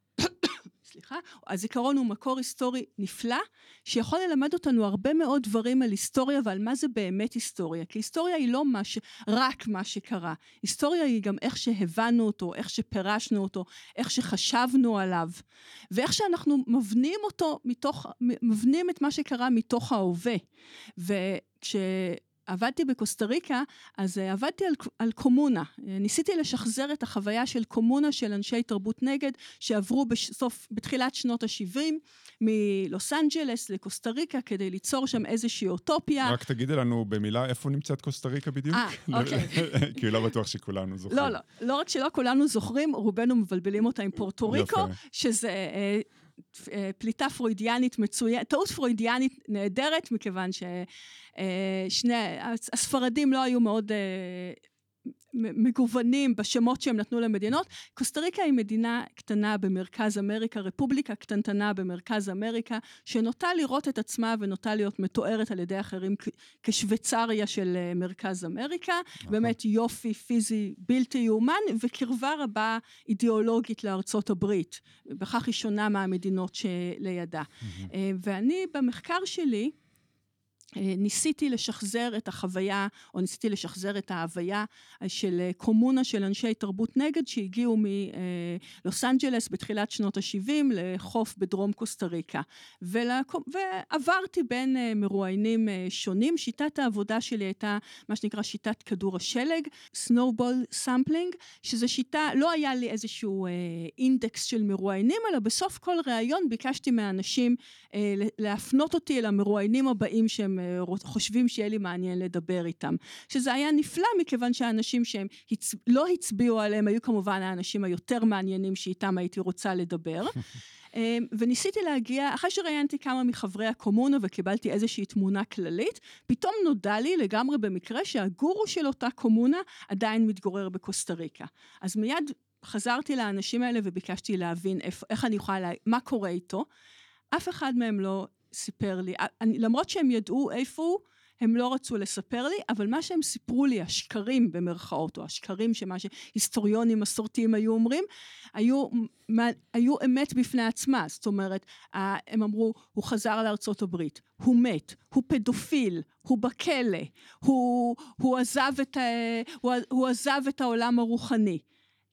סליחה, הזיכרון הוא מקור היסטורי נפלא, שיכול ללמד אותנו הרבה מאוד דברים על היסטוריה ועל מה זה באמת היסטוריה. כי היסטוריה היא לא מה ש... רק מה שקרה. היסטוריה היא גם איך שהבנו אותו, איך שפירשנו אותו, איך שחשבנו עליו, ואיך שאנחנו מבנים אותו מתוך, מבנים את מה שקרה מתוך ההווה. וכש... עבדתי בקוסטה ריקה, אז uh, עבדתי על, על קומונה. Uh, ניסיתי לשחזר את החוויה של קומונה של אנשי תרבות נגד, שעברו בסוף, בתחילת שנות ה-70, מלוס אנג'לס לקוסטה ריקה, כדי ליצור שם איזושהי אוטופיה. רק תגידי לנו במילה איפה נמצאת קוסטה ריקה בדיוק. אה, אוקיי. כי לא בטוח שכולנו זוכרים. לא, לא, לא רק שלא כולנו זוכרים, רובנו מבלבלים אותה עם פורטו ריקו, שזה... פליטה פרוידיאנית מצוינת, טעות פרוידיאנית נהדרת, מכיוון ששני, הספרדים לא היו מאוד מגוונים בשמות שהם נתנו למדינות. קוסטה ריקה היא מדינה קטנה במרכז אמריקה, רפובליקה קטנטנה במרכז אמריקה, שנוטה לראות את עצמה ונוטה להיות מתוארת על ידי אחרים כשוויצריה של אה, מרכז אמריקה. נכון. באמת יופי פיזי בלתי יאומן, וקרבה רבה אידיאולוגית לארצות הברית. בכך היא שונה מהמדינות שלידה. אה, ואני במחקר שלי, אה, ניסיתי לשחזר את החוויה, או ניסיתי לשחזר את ההוויה של אה, קומונה של אנשי תרבות נגד שהגיעו מלוס אנג'לס בתחילת שנות ה-70 לחוף בדרום קוסטה ריקה. ועברתי בין אה, מרואיינים שונים. שיטת העבודה שלי הייתה מה שנקרא שיטת כדור השלג, Snowball Sampling, שזו שיטה, לא היה לי איזשהו אינדקס של מרואיינים, אלא בסוף כל ראיון ביקשתי מהאנשים להפנות אותי אל המרואיינים הבאים שהם חושבים שיהיה לי מעניין לדבר איתם. שזה היה נפלא מכיוון שהאנשים שהם הצ... לא הצביעו עליהם היו כמובן האנשים היותר מעניינים שאיתם הייתי רוצה לדבר. אמ, וניסיתי להגיע, אחרי שראיינתי כמה מחברי הקומונה וקיבלתי איזושהי תמונה כללית, פתאום נודע לי לגמרי במקרה שהגורו של אותה קומונה עדיין מתגורר בקוסטה ריקה. אז מיד חזרתי לאנשים האלה וביקשתי להבין איך, איך אני יכולה, לה... מה קורה איתו. אף אחד מהם לא סיפר לי, אני, למרות שהם ידעו איפה הוא, הם לא רצו לספר לי, אבל מה שהם סיפרו לי, השקרים במרכאות, או השקרים שמה שהיסטוריונים מסורתיים היו אומרים, היו, מה, היו אמת בפני עצמה. זאת אומרת, הם אמרו, הוא חזר לארצות הברית, הוא מת, הוא פדופיל, הוא בכלא, הוא, הוא, עזב, את, הוא, הוא עזב את העולם הרוחני.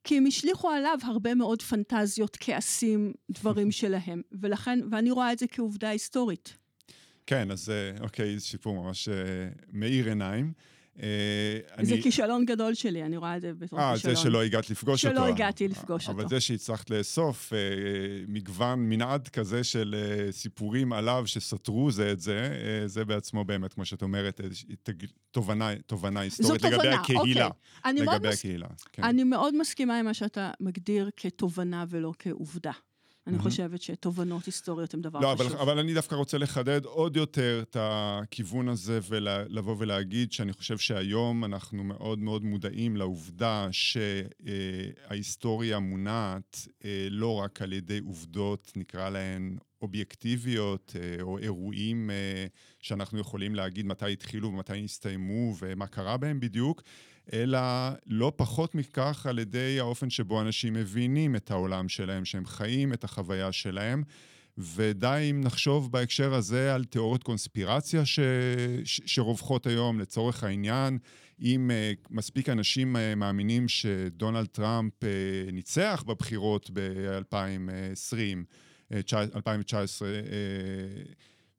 כי הם השליכו עליו הרבה מאוד פנטזיות, כעסים, דברים שלהם, ולכן, ואני רואה את זה כעובדה היסטורית. כן, אז אה, אוקיי, שיפור ממש אה, מאיר עיניים. אה, זה כישלון גדול שלי, אני רואה את זה בתור כישלון. אה, זה שלא הגעת לפגוש אותו. שלא הגעתי לפגוש אותו. אבל זה שהצלחת לאסוף אה, מגוון, מנעד כזה של אה, סיפורים עליו שסתרו זה את זה, זה בעצמו באמת, כמו שאת אומרת, תובנה היסטורית לגבי הקהילה. לגבי הקהילה. כן. אני מאוד מסכימה עם מה שאתה מגדיר כתובנה ולא כעובדה. אני חושבת שתובנות היסטוריות הן דבר לא, חשוב. אבל, אבל אני דווקא רוצה לחדד עוד יותר את הכיוון הזה ולבוא ולהגיד שאני חושב שהיום אנחנו מאוד מאוד מודעים לעובדה שההיסטוריה מונעת אה, לא רק על ידי עובדות, נקרא להן אובייקטיביות אה, או אירועים אה, שאנחנו יכולים להגיד מתי התחילו ומתי הסתיימו ומה קרה בהם בדיוק, אלא לא פחות מכך על ידי האופן שבו אנשים מבינים את העולם שלהם, שהם חיים את החוויה שלהם. ודי אם נחשוב בהקשר הזה על תיאוריות קונספירציה ש... ש... שרווחות היום, לצורך העניין, אם uh, מספיק אנשים uh, מאמינים שדונלד טראמפ uh, ניצח בבחירות ב-2020, uh, 2019, uh,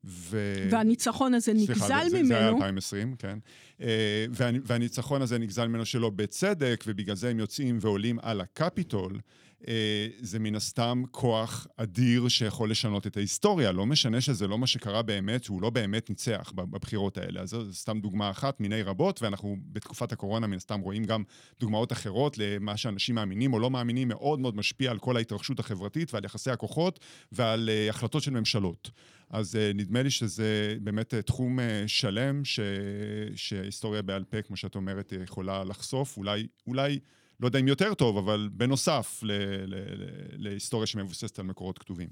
ו... והניצחון הזה נגזל סליחה, ממנו. סליחה, זה היה 2020, כן. אה, והניצחון הזה נגזל ממנו שלא בצדק, ובגלל זה הם יוצאים ועולים על הקפיטול. אה, זה מן הסתם כוח אדיר שיכול לשנות את ההיסטוריה. לא משנה שזה לא מה שקרה באמת, שהוא לא באמת ניצח בבחירות האלה. אז זו סתם דוגמה אחת מיני רבות, ואנחנו בתקופת הקורונה מן הסתם רואים גם דוגמאות אחרות למה שאנשים מאמינים או לא מאמינים, מאוד מאוד משפיע על כל ההתרחשות החברתית ועל יחסי הכוחות ועל uh, החלטות של ממשלות. אז uh, נדמה לי שזה באמת תחום שלם ש... שהיסטוריה בעל פה, כמו שאת אומרת, יכולה לחשוף. אולי, אולי לא יודע אם יותר טוב, אבל בנוסף להיסטוריה שמבוססת על מקורות כתובים.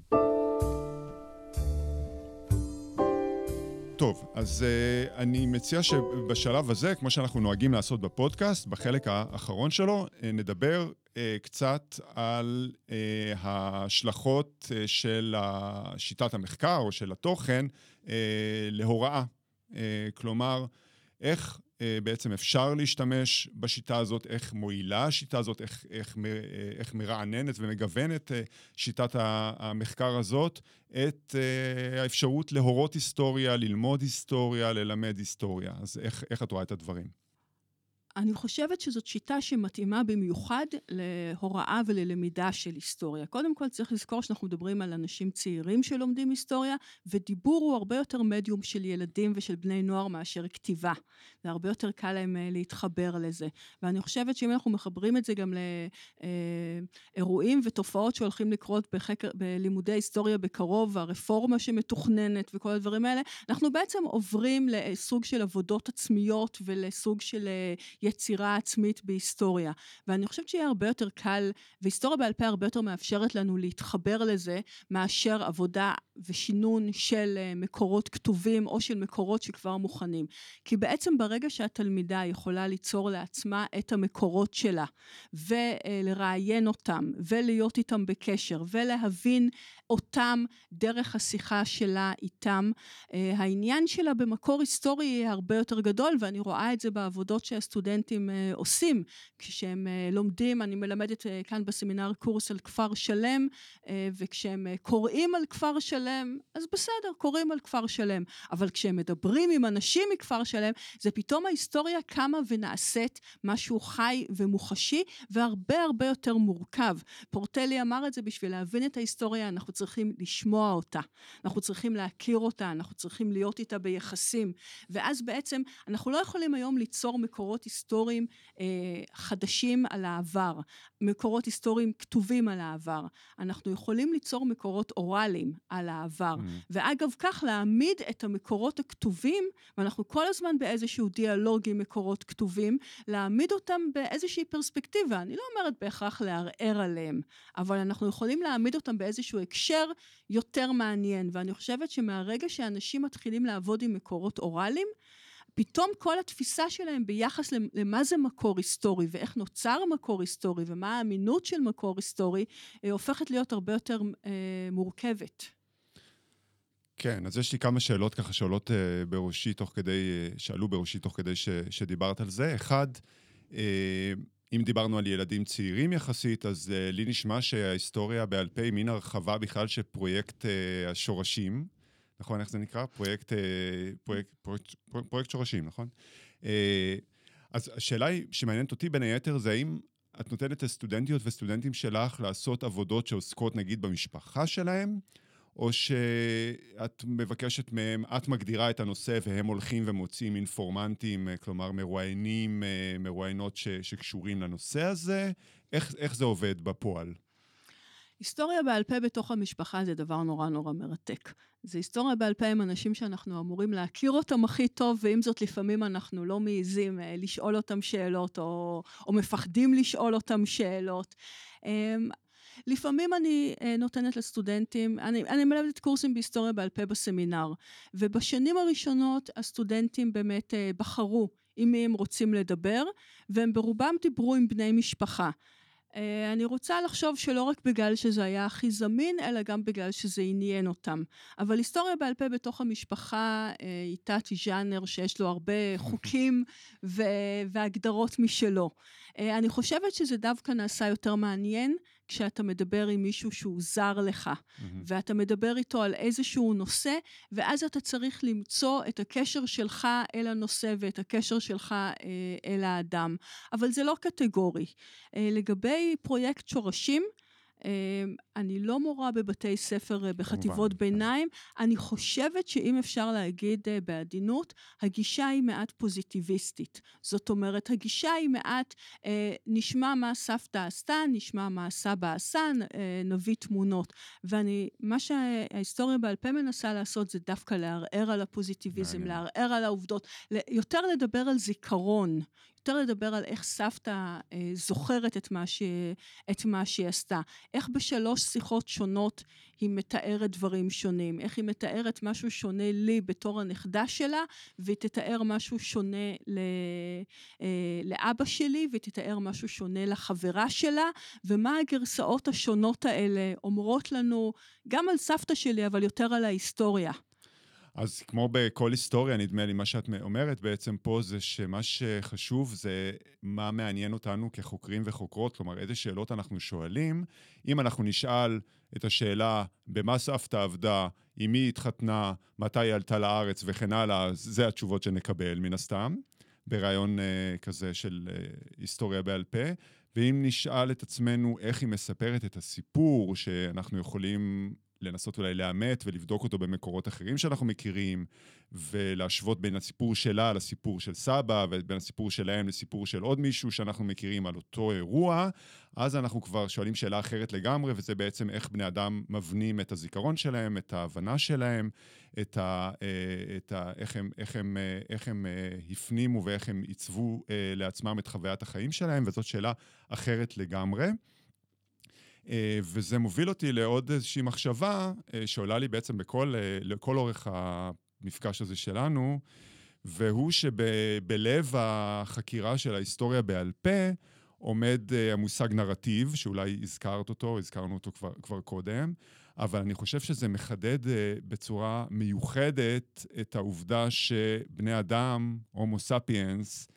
טוב, אז uh, אני מציע שבשלב הזה, כמו שאנחנו נוהגים לעשות בפודקאסט, בחלק האחרון שלו, uh, נדבר uh, קצת על uh, ההשלכות uh, של שיטת המחקר או של התוכן uh, להוראה. Uh, כלומר, איך אה, בעצם אפשר להשתמש בשיטה הזאת, איך מועילה השיטה הזאת, איך, איך, אה, איך מרעננת ומגוונת אה, שיטת המחקר הזאת, את האפשרות להורות היסטוריה, ללמוד היסטוריה, ללמד היסטוריה. אז איך, איך את רואה את הדברים? אני חושבת שזאת שיטה שמתאימה במיוחד להוראה וללמידה של היסטוריה. קודם כל צריך לזכור שאנחנו מדברים על אנשים צעירים שלומדים היסטוריה, ודיבור הוא הרבה יותר מדיום של ילדים ושל בני נוער מאשר כתיבה. זה הרבה יותר קל להם אה, להתחבר לזה. ואני חושבת שאם אנחנו מחברים את זה גם לאירועים ותופעות שהולכים לקרות בחקר, בלימודי היסטוריה בקרוב, הרפורמה שמתוכננת וכל הדברים האלה, אנחנו בעצם עוברים לסוג של עבודות עצמיות ולסוג של אה, יצירה עצמית בהיסטוריה. ואני חושבת שיהיה הרבה יותר קל, והיסטוריה בעל פה הרבה יותר מאפשרת לנו להתחבר לזה, מאשר עבודה ושינון של אה, מקורות כתובים או של מקורות שכבר מוכנים. כי בעצם ברגע שהתלמידה יכולה ליצור לעצמה את המקורות שלה, ולראיין אותם, ולהיות איתם בקשר, ולהבין אותם דרך השיחה שלה איתם, אה, העניין שלה במקור היסטורי יהיה הרבה יותר גדול, ואני רואה את זה בעבודות שהסטודנטים אה, עושים. כשהם לומדים, אני מלמדת כאן בסמינר קורס על כפר שלם, וכשהם קוראים על כפר שלם, שלם, אז בסדר, קוראים על כפר שלם. אבל כשהם מדברים עם אנשים מכפר שלם, זה פתאום ההיסטוריה קמה ונעשית משהו חי ומוחשי, והרבה הרבה יותר מורכב. פורטלי אמר את זה, בשביל להבין את ההיסטוריה, אנחנו צריכים לשמוע אותה. אנחנו צריכים להכיר אותה, אנחנו צריכים להיות איתה ביחסים. ואז בעצם, אנחנו לא יכולים היום ליצור מקורות היסטוריים אה, חדשים על העבר, מקורות היסטוריים כתובים על העבר. אנחנו יכולים ליצור מקורות אוראליים על העבר. Mm. ואגב כך להעמיד את המקורות הכתובים, ואנחנו כל הזמן באיזשהו דיאלוג עם מקורות כתובים, להעמיד אותם באיזושהי פרספקטיבה. אני לא אומרת בהכרח לערער עליהם, אבל אנחנו יכולים להעמיד אותם באיזשהו הקשר יותר מעניין. ואני חושבת שמהרגע שאנשים מתחילים לעבוד עם מקורות אוראליים, פתאום כל התפיסה שלהם ביחס למה זה מקור היסטורי ואיך נוצר מקור היסטורי ומה האמינות של מקור היסטורי, אה, הופכת להיות הרבה יותר אה, מורכבת. כן, אז יש לי כמה שאלות ככה שעולות uh, בראשי תוך כדי, uh, שעלו בראשי תוך כדי ש, שדיברת על זה. אחד, uh, אם דיברנו על ילדים צעירים יחסית, אז uh, לי נשמע שההיסטוריה בעל פה היא מין הרחבה בכלל של פרויקט uh, השורשים. נכון? איך זה נקרא? פרויקט, uh, פרויקט, פרויקט, פרויקט שורשים, נכון? Uh, אז השאלה היא, שמעניינת אותי בין היתר, זה האם את נותנת לסטודנטיות וסטודנטים שלך לעשות עבודות שעוסקות נגיד במשפחה שלהם, או שאת מבקשת מהם, את מגדירה את הנושא והם הולכים ומוצאים אינפורמנטים, אה, כלומר מרואיינים, אה, מרואיינות ש, שקשורים לנושא הזה? איך, איך זה עובד בפועל? היסטוריה בעל פה בתוך המשפחה זה דבר נורא נורא מרתק. זה היסטוריה בעל פה עם אנשים שאנחנו אמורים להכיר אותם הכי טוב, ועם זאת לפעמים אנחנו לא מעיזים אה, לשאול אותם שאלות, או, או מפחדים לשאול אותם שאלות. לפעמים אני uh, נותנת לסטודנטים, אני, אני מלמדת קורסים בהיסטוריה בעל פה בסמינר, ובשנים הראשונות הסטודנטים באמת uh, בחרו עם מי הם רוצים לדבר, והם ברובם דיברו עם בני משפחה. אה, אני רוצה לחשוב שלא רק בגלל שזה היה הכי זמין, אלא גם בגלל שזה עניין אותם. אבל היסטוריה בעל פה בתוך המשפחה היא תת ז'אנר שיש לו הרבה חוקים והגדרות משלו. אני חושבת שזה דווקא נעשה יותר מעניין כשאתה מדבר עם מישהו שהוא זר לך, mm-hmm. ואתה מדבר איתו על איזשהו נושא, ואז אתה צריך למצוא את הקשר שלך אל הנושא ואת הקשר שלך אה, אל האדם. אבל זה לא קטגורי. אה, לגבי פרויקט שורשים, אני לא מורה בבתי ספר בחטיבות כמובן. ביניים. אני חושבת שאם אפשר להגיד בעדינות, הגישה היא מעט פוזיטיביסטית. זאת אומרת, הגישה היא מעט, נשמע מה סבתא עשתה, נשמע מה סבא עשה, נביא תמונות. ואני, מה שההיסטוריה בעל פה מנסה לעשות זה דווקא לערער על הפוזיטיביזם, לערער על העובדות, יותר לדבר על זיכרון, יותר לדבר על איך סבתא אה, זוכרת את מה, ש... את מה שהיא עשתה. איך בשלוש שיחות שונות היא מתארת דברים שונים. איך היא מתארת משהו שונה לי בתור הנכדה שלה, והיא תתאר משהו שונה ל... אה, לאבא שלי, והיא תתאר משהו שונה לחברה שלה, ומה הגרסאות השונות האלה אומרות לנו, גם על סבתא שלי, אבל יותר על ההיסטוריה. אז כמו בכל היסטוריה, נדמה לי, מה שאת אומרת בעצם פה זה שמה שחשוב זה מה מעניין אותנו כחוקרים וחוקרות, כלומר, איזה שאלות אנחנו שואלים. אם אנחנו נשאל את השאלה במה סבתא עבדה, עם מי התחתנה, מתי היא עלתה לארץ וכן הלאה, זה התשובות שנקבל מן הסתם, ברעיון uh, כזה של uh, היסטוריה בעל פה. ואם נשאל את עצמנו איך היא מספרת את הסיפור שאנחנו יכולים לנסות אולי לאמת ולבדוק אותו במקורות אחרים שאנחנו מכירים, ולהשוות בין הסיפור שלה לסיפור של סבא, ובין הסיפור שלהם לסיפור של עוד מישהו שאנחנו מכירים על אותו אירוע, אז אנחנו כבר שואלים שאלה אחרת לגמרי, וזה בעצם איך בני אדם מבנים את הזיכרון שלהם, את ההבנה שלהם, את ה, אה, את ה, איך, הם, איך, הם, אה, איך הם אה, הפנימו ואיך הם עיצבו לעצמם את חוויית החיים שלהם, וזאת שאלה אחרת לגמרי. אה, וזה מוביל אותי לעוד איזושהי מחשבה אה, שעולה לי בעצם בכל, אה, לכל אורך המפגש הזה שלנו, והוא שבלב החקירה של ההיסטוריה בעל פה עומד המושג נרטיב, שאולי הזכרת אותו, הזכרנו אותו כבר, כבר קודם, אבל אני חושב שזה מחדד בצורה מיוחדת את העובדה שבני אדם, הומו ספיאנס,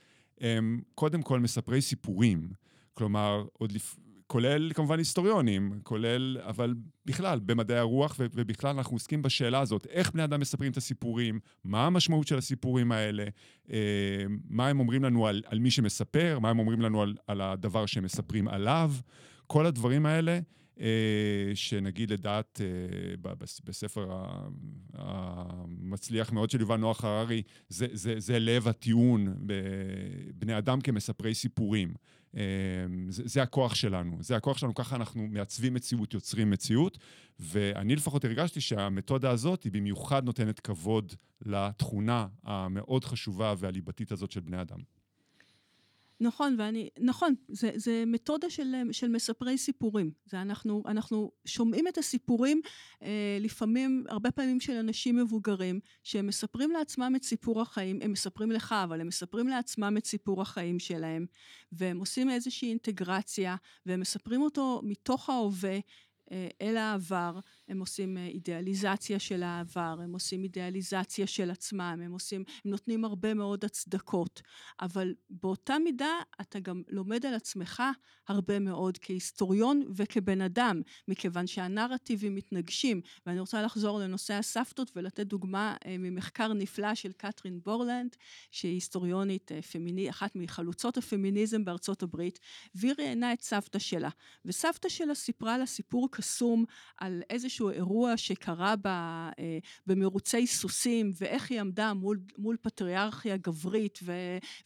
הם קודם כל מספרי סיפורים. כלומר, עוד לפ... כולל כמובן היסטוריונים, כולל, אבל בכלל, במדעי הרוח, ובכלל אנחנו עוסקים בשאלה הזאת, איך בני אדם מספרים את הסיפורים, מה המשמעות של הסיפורים האלה, אה, מה הם אומרים לנו על, על מי שמספר, מה הם אומרים לנו על, על הדבר שהם מספרים עליו, כל הדברים האלה. אה, שנגיד לדעת אה, בספר המצליח מאוד של יובל נוח הררי, זה, זה, זה לב הטיעון, בני אדם כמספרי סיפורים. אה, זה, זה הכוח שלנו, זה הכוח שלנו, ככה אנחנו מעצבים מציאות, יוצרים מציאות, ואני לפחות הרגשתי שהמתודה הזאת היא במיוחד נותנת כבוד לתכונה המאוד חשובה והליבתית הזאת של בני אדם. נכון, ואני, נכון, זה, זה מתודה של, של מספרי סיפורים. זה אנחנו, אנחנו שומעים את הסיפורים, אה, לפעמים, הרבה פעמים של אנשים מבוגרים, שהם מספרים לעצמם את סיפור החיים, הם מספרים לך, אבל הם מספרים לעצמם את סיפור החיים שלהם, והם עושים איזושהי אינטגרציה, והם מספרים אותו מתוך ההווה, אה, אל העבר, הם עושים אה, אידיאליזציה של העבר, הם עושים אידיאליזציה של עצמם, הם עושים, הם נותנים הרבה מאוד הצדקות, אבל באותה מידה אתה גם לומד על עצמך הרבה מאוד כהיסטוריון וכבן אדם, מכיוון שהנרטיבים מתנגשים, ואני רוצה לחזור לנושא הסבתות ולתת דוגמה אה, ממחקר נפלא של קתרין בורלנד, שהיא היסטוריונית פמיני, אחת מחלוצות הפמיניזם בארצות הברית, והיא ראיינה את סבתא שלה, וסבתא שלה סיפרה לה סיפור קסום על איזשהו אירוע שקרה בה אה, במרוצי סוסים, ואיך היא עמדה מול, מול פטריארכיה גברית, ו,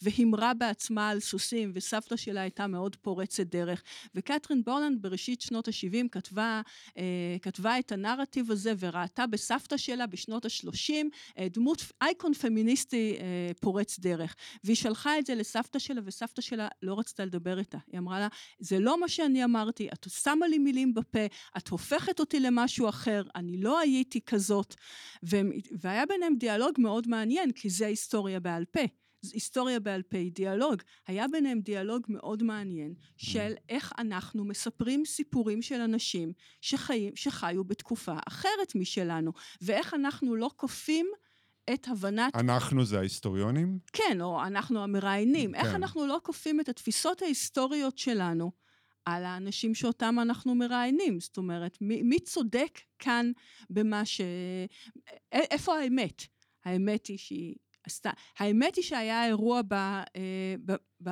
והימרה בעצמה על סוסים, וסבתא שלה הייתה מאוד פורצת דרך. וקתרין בורלנד בראשית שנות ה-70 כתבה, אה, כתבה את הנרטיב הזה, וראתה בסבתא שלה בשנות ה-30 אה, דמות אייקון פמיניסטי פורץ דרך. והיא שלחה את זה לסבתא שלה, וסבתא שלה לא רצתה לדבר איתה. היא אמרה לה, זה לא מה שאני אמרתי, את שמה לי מילים בפה, את הופכת אותי למשהו אחר, אני לא הייתי כזאת. והיה ביניהם דיאלוג מאוד מעניין, כי זה היסטוריה בעל פה. היסטוריה בעל פה היא דיאלוג. היה ביניהם דיאלוג מאוד מעניין של איך אנחנו מספרים סיפורים של אנשים שחיים, שחיו בתקופה אחרת משלנו, ואיך אנחנו לא כופים את הבנת... אנחנו זה ההיסטוריונים? כן, או אנחנו המראיינים. כן. איך אנחנו לא כופים את התפיסות ההיסטוריות שלנו על האנשים שאותם אנחנו מראיינים. זאת אומרת, מי, מי צודק כאן במה ש... איפה האמת? האמת היא שהיא. האמת היא שהיה אירוע ב... אה, ב... ב...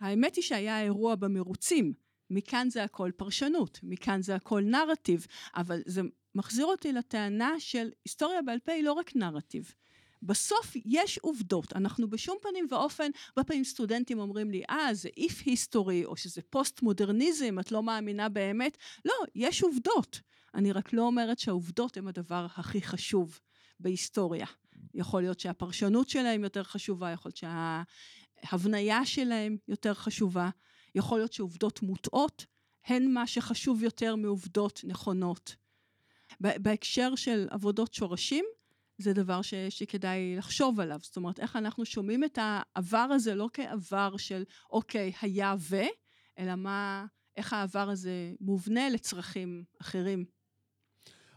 האמת היא שהיה אירוע במרוצים. מכאן זה הכל פרשנות, מכאן זה הכל נרטיב, אבל זה מחזיר אותי לטענה של היסטוריה בעל פה היא לא רק נרטיב. בסוף יש עובדות, אנחנו בשום פנים ואופן, הרבה פעמים סטודנטים אומרים לי, אה, זה איף היסטורי, או שזה פוסט-מודרניזם, את לא מאמינה באמת. לא, יש עובדות. אני רק לא אומרת שהעובדות הן הדבר הכי חשוב בהיסטוריה. יכול להיות שהפרשנות שלהם יותר חשובה, יכול להיות שההבניה שלהם יותר חשובה, יכול להיות שעובדות מוטעות הן מה שחשוב יותר מעובדות נכונות. בהקשר של עבודות שורשים, זה דבר ש, שכדאי לחשוב עליו. זאת אומרת, איך אנחנו שומעים את העבר הזה לא כעבר של אוקיי, היה ו, אלא מה, איך העבר הזה מובנה לצרכים אחרים.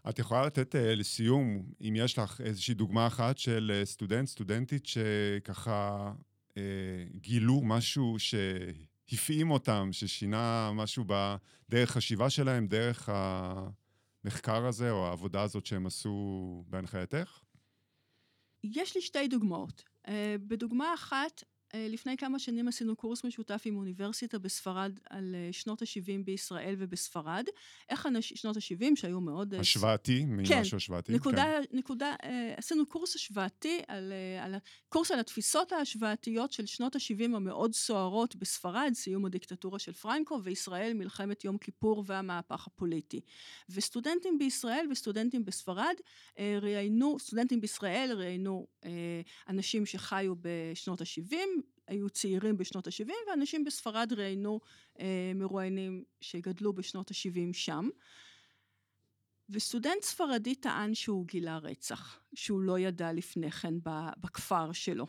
את יכולה לתת uh, לסיום, אם יש לך איזושהי דוגמה אחת של uh, סטודנט, סטודנטית, שככה uh, גילו משהו שהפעים אותם, ששינה משהו בדרך חשיבה שלהם, דרך המחקר הזה או העבודה הזאת שהם עשו בהנחייתך? יש לי שתי דוגמאות. אה, בדוגמה אחת, לפני כמה שנים עשינו קורס משותף עם אוניברסיטה בספרד על אה, שנות ה-70 בישראל ובספרד. איך אנש... שנות ה-70 שהיו מאוד... השוואתי, ממשהו כן, השוואתי. נקודה, כן. נקודה, עשינו קורס השוואתי, על, על, קורס על התפיסות ההשוואתיות של שנות ה-70 המאוד סוערות בספרד, סיום הדיקטטורה של פרנקו, וישראל, מלחמת יום כיפור והמהפך הפוליטי. וסטודנטים בישראל וסטודנטים בספרד ראיינו, סטודנטים בישראל ראיינו אנשים שחיו בשנות ה-70, היו צעירים בשנות ה-70, ואנשים בספרד ראיינו אה, מרואיינים שגדלו בשנות ה-70 שם. וסטודנט ספרדי טען שהוא גילה רצח, שהוא לא ידע לפני כן בכפר שלו.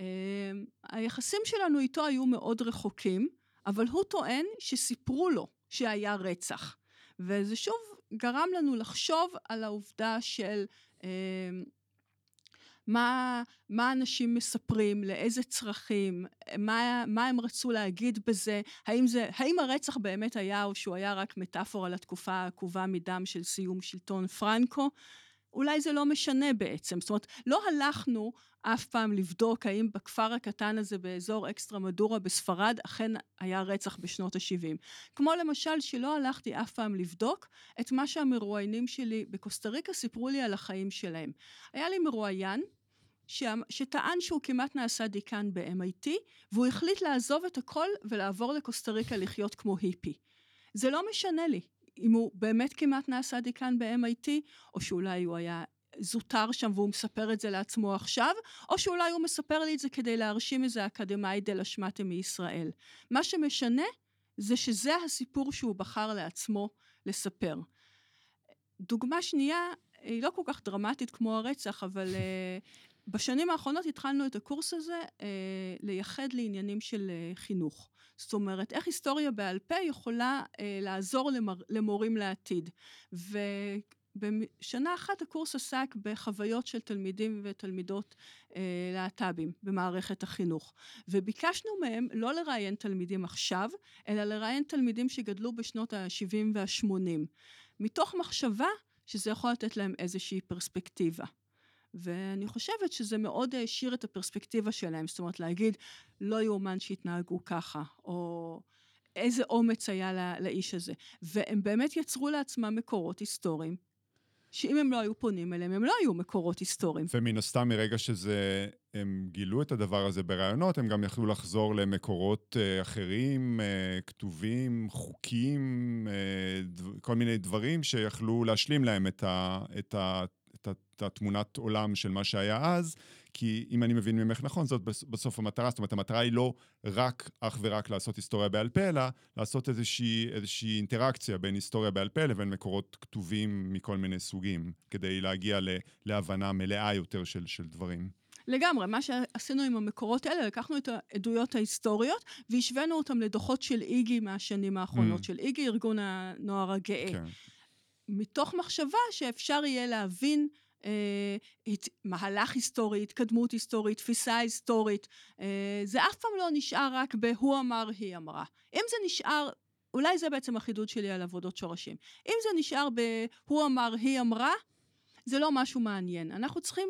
אה, היחסים שלנו איתו היו מאוד רחוקים, אבל הוא טוען שסיפרו לו שהיה רצח. וזה שוב גרם לנו לחשוב על העובדה של אה, מה, מה אנשים מספרים, לאיזה צרכים, מה, מה הם רצו להגיד בזה, האם, זה, האם הרצח באמת היה או שהוא היה רק מטאפורה לתקופה העקובה מדם של סיום שלטון פרנקו. אולי זה לא משנה בעצם. זאת אומרת, לא הלכנו אף פעם לבדוק האם בכפר הקטן הזה באזור אקסטרה מדורה בספרד אכן היה רצח בשנות ה-70. כמו למשל שלא הלכתי אף פעם לבדוק את מה שהמרואיינים שלי בקוסטה ריקה סיפרו לי על החיים שלהם. היה לי מרואיין ש... שטען שהוא כמעט נעשה דיקן ב-MIT, והוא החליט לעזוב את הכל ולעבור לקוסטה ריקה לחיות כמו היפי. זה לא משנה לי אם הוא באמת כמעט נעשה דיקן ב-MIT, או שאולי הוא היה זוטר שם והוא מספר את זה לעצמו עכשיו, או שאולי הוא מספר לי את זה כדי להרשים איזה אקדמאי דה לשמטה מישראל. מה שמשנה זה שזה הסיפור שהוא בחר לעצמו לספר. דוגמה שנייה, היא לא כל כך דרמטית כמו הרצח, אבל uh, בשנים האחרונות התחלנו את הקורס הזה uh, לייחד לעניינים של uh, חינוך. זאת אומרת, איך היסטוריה בעל פה יכולה uh, לעזור למר, למורים לעתיד. ו... בשנה אחת הקורס עסק בחוויות של תלמידים ותלמידות אה, להט"בים במערכת החינוך. וביקשנו מהם לא לראיין תלמידים עכשיו, אלא לראיין תלמידים שגדלו בשנות ה-70 וה-80, מתוך מחשבה שזה יכול לתת להם איזושהי פרספקטיבה. ואני חושבת שזה מאוד העשיר את הפרספקטיבה שלהם, זאת אומרת להגיד, לא יאומן שהתנהגו ככה, או איזה אומץ היה לאיש הזה. והם באמת יצרו לעצמם מקורות היסטוריים שאם הם לא היו פונים אליהם, הם לא היו מקורות היסטוריים. ומן הסתם, מרגע שזה, הם גילו את הדבר הזה ברעיונות, הם גם יכלו לחזור למקורות uh, אחרים, uh, כתובים, חוקים, uh, כל מיני דברים שיכלו להשלים להם את, ה, את, ה, את, התמונת עולם של מה שהיה אז, כי אם אני מבין ממך נכון, זאת בסוף המטרה. זאת אומרת, המטרה היא לא רק, אך ורק לעשות היסטוריה בעל פה, אלא לעשות איזושהי, איזושהי אינטראקציה בין היסטוריה בעל פה לבין מקורות כתובים מכל מיני סוגים, כדי להגיע ל, להבנה מלאה יותר של, של דברים. לגמרי, מה שעשינו עם המקורות האלה, לקחנו את העדויות ההיסטוריות והשווינו אותם לדוחות של איגי מהשנים האחרונות, mm. של איגי, ארגון הנוער הגאה. כן. מתוך מחשבה שאפשר יהיה להבין אה, מהלך היסטורי, התקדמות היסטורית, תפיסה היסטורית. אה, זה אף פעם לא נשאר רק ב"הוא אמר, היא אמרה". אם זה נשאר, אולי זה בעצם החידוד שלי על עבודות שורשים. אם זה נשאר ב"הוא אמר, היא אמרה", זה לא משהו מעניין. אנחנו צריכים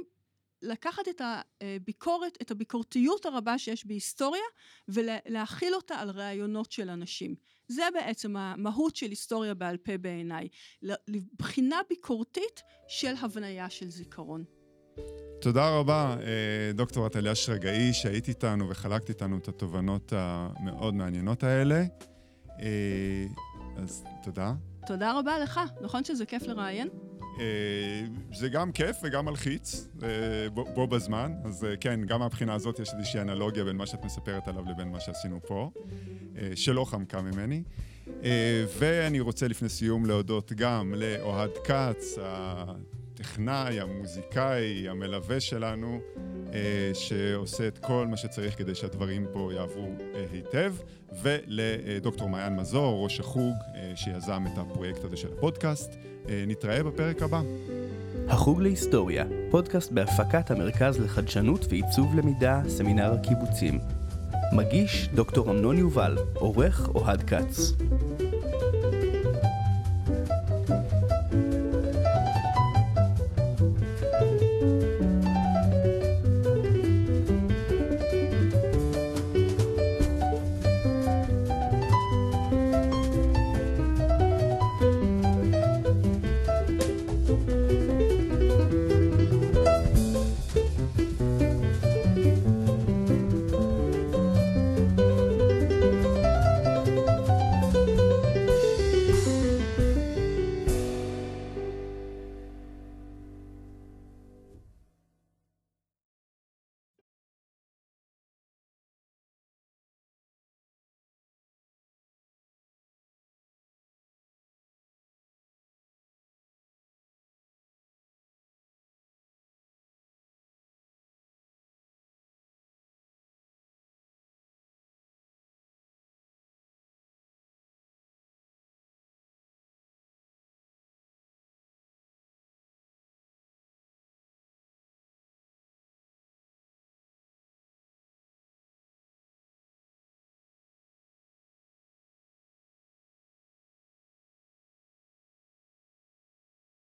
לקחת את הביקורת, את הביקורתיות הרבה שיש בהיסטוריה, ולהכיל אותה על רעיונות של אנשים. זה בעצם המהות של היסטוריה בעל פה בעיניי. לבחינה ביקורתית של הבניה של זיכרון. תודה רבה, אה, דוקטור עתליה שרגאי, שהיית איתנו וחלקת איתנו את התובנות המאוד מעניינות האלה. אה, אז תודה. תודה רבה לך. נכון שזה כיף לראיין? אה, זה גם כיף וגם מלחיץ בו בזמן, אז כן, גם מהבחינה הזאת יש איזושהי אנלוגיה בין מה שאת מספרת עליו לבין מה שעשינו פה, שלא חמקה ממני. ואני רוצה לפני סיום להודות גם לאוהד כץ, הטכנאי, המוזיקאי, המלווה שלנו, אה, שעושה את כל מה שצריך כדי שהדברים פה יעברו אה, היטב, ולדוקטור מעיין מזור, ראש החוג, אה, שיזם את הפרויקט הזה של הפודקאסט. נתראה בפרק הבא. החוג להיסטוריה, פודקאסט בהפקת המרכז לחדשנות ועיצוב למידה, סמינר הקיבוצים. מגיש דוקטור אמנון יובל, עורך אוהד כץ.